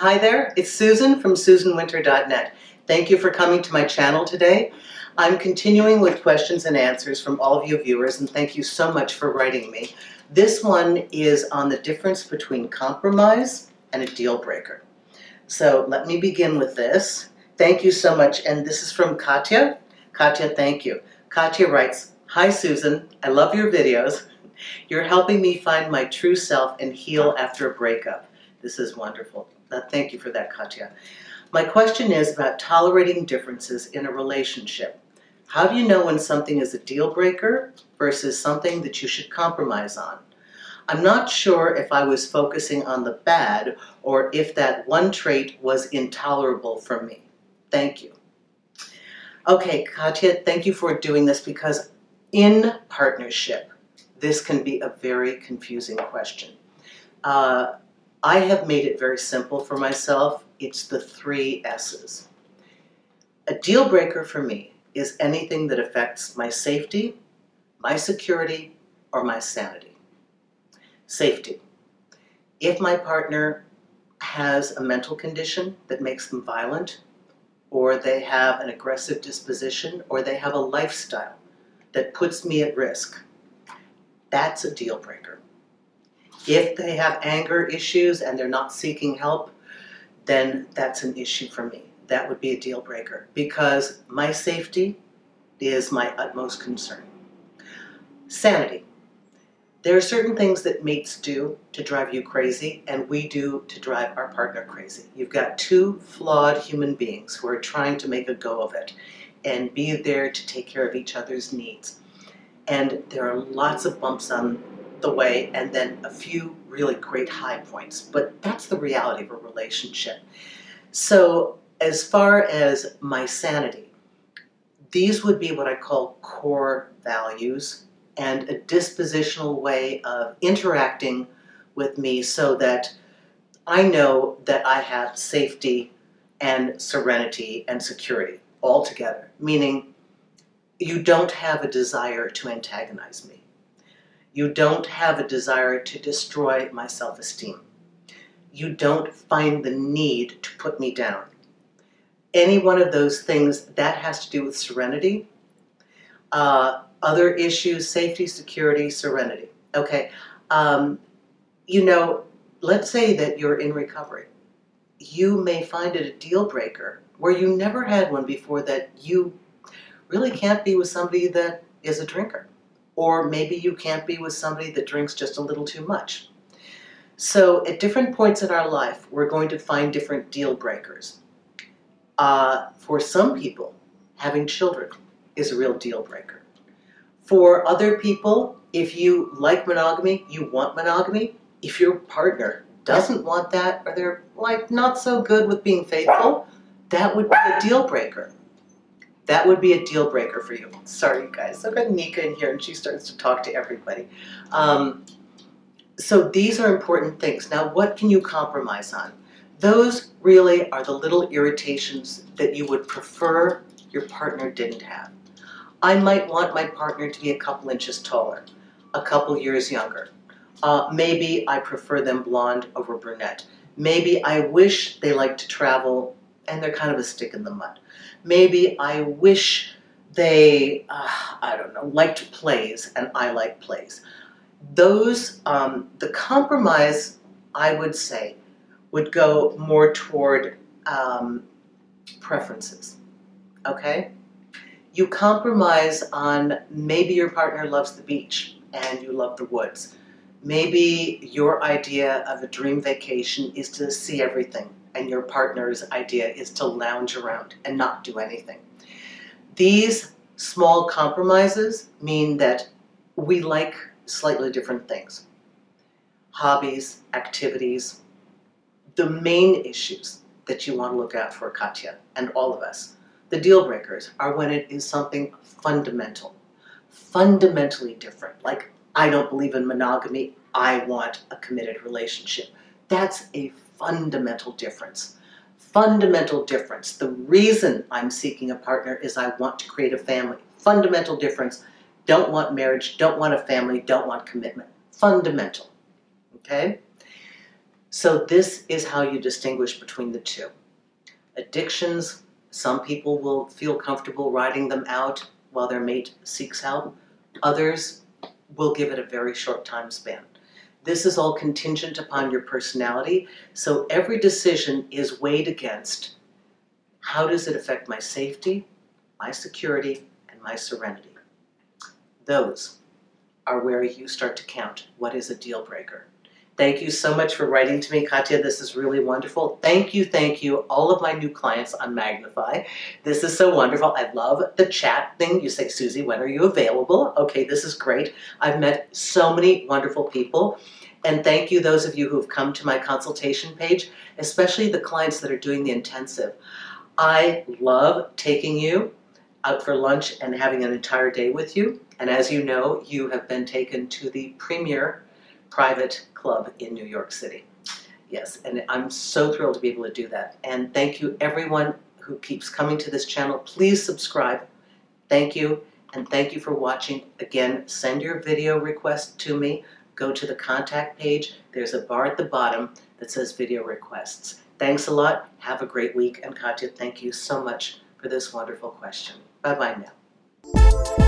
Hi there, it's Susan from susanwinter.net. Thank you for coming to my channel today. I'm continuing with questions and answers from all of you viewers, and thank you so much for writing me. This one is on the difference between compromise and a deal breaker. So let me begin with this. Thank you so much, and this is from Katia. Katia, thank you. Katia writes, Hi Susan, I love your videos. You're helping me find my true self and heal after a breakup. This is wonderful. Uh, thank you for that, Katia. My question is about tolerating differences in a relationship. How do you know when something is a deal breaker versus something that you should compromise on? I'm not sure if I was focusing on the bad or if that one trait was intolerable for me. Thank you. Okay, Katia, thank you for doing this because in partnership, this can be a very confusing question. Uh, I have made it very simple for myself. It's the three S's. A deal breaker for me is anything that affects my safety, my security, or my sanity. Safety. If my partner has a mental condition that makes them violent, or they have an aggressive disposition, or they have a lifestyle that puts me at risk, that's a deal breaker. If they have anger issues and they're not seeking help, then that's an issue for me. That would be a deal breaker because my safety is my utmost concern. Sanity. There are certain things that mates do to drive you crazy, and we do to drive our partner crazy. You've got two flawed human beings who are trying to make a go of it and be there to take care of each other's needs. And there are lots of bumps on the way and then a few really great high points. But that's the reality of a relationship. So as far as my sanity, these would be what I call core values and a dispositional way of interacting with me so that I know that I have safety and serenity and security all together, meaning you don't have a desire to antagonize me. You don't have a desire to destroy my self-esteem. You don't find the need to put me down. Any one of those things, that has to do with serenity. Uh, other issues, safety, security, serenity. Okay, um, you know, let's say that you're in recovery. You may find it a deal breaker where you never had one before that you really can't be with somebody that is a drinker. Or maybe you can't be with somebody that drinks just a little too much. So at different points in our life, we're going to find different deal breakers. Uh, for some people, having children is a real deal breaker. For other people, if you like monogamy, you want monogamy. If your partner doesn't want that, or they're like not so good with being faithful, that would be a deal breaker. That would be a deal breaker for you. Sorry, you guys. I've got Nika in here and she starts to talk to everybody. Um, so these are important things. Now, what can you compromise on? Those really are the little irritations that you would prefer your partner didn't have. I might want my partner to be a couple inches taller, a couple years younger. Uh, maybe I prefer them blonde over brunette. Maybe I wish they like to travel and they're kind of a stick in the mud. Maybe I wish they, uh, I don't know, liked plays and I like plays. Those, um, the compromise, I would say, would go more toward um, preferences, okay? You compromise on maybe your partner loves the beach and you love the woods. Maybe your idea of a dream vacation is to see everything and your partner's idea is to lounge around and not do anything. These small compromises mean that we like slightly different things. Hobbies, activities, the main issues that you want to look out for, Katia, and all of us, the deal breakers are when it is something fundamental, fundamentally different. Like, I don't believe in monogamy, I want a committed relationship. That's a fundamental difference. Fundamental difference. The reason I'm seeking a partner is I want to create a family. Fundamental difference. Don't want marriage, don't want a family, don't want commitment. Fundamental. Okay? So, this is how you distinguish between the two. Addictions, some people will feel comfortable riding them out while their mate seeks help, others will give it a very short time span. This is all contingent upon your personality, so every decision is weighed against how does it affect my safety, my security, and my serenity. Those are where you start to count what is a deal breaker. Thank you so much for writing to me, Katia. This is really wonderful. Thank you, thank you, all of my new clients on Magnify. This is so wonderful. I love the chat thing. You say, Susie, when are you available? Okay, this is great. I've met so many wonderful people. And thank you, those of you who've come to my consultation page, especially the clients that are doing the intensive. I love taking you out for lunch and having an entire day with you. And as you know, you have been taken to the premier private club in New York City. Yes, and I'm so thrilled to be able to do that. And thank you, everyone who keeps coming to this channel. Please subscribe. Thank you, and thank you for watching. Again, send your video request to me. Go to the contact page. There's a bar at the bottom that says video requests. Thanks a lot. Have a great week. And Katia, thank you so much for this wonderful question. Bye bye now.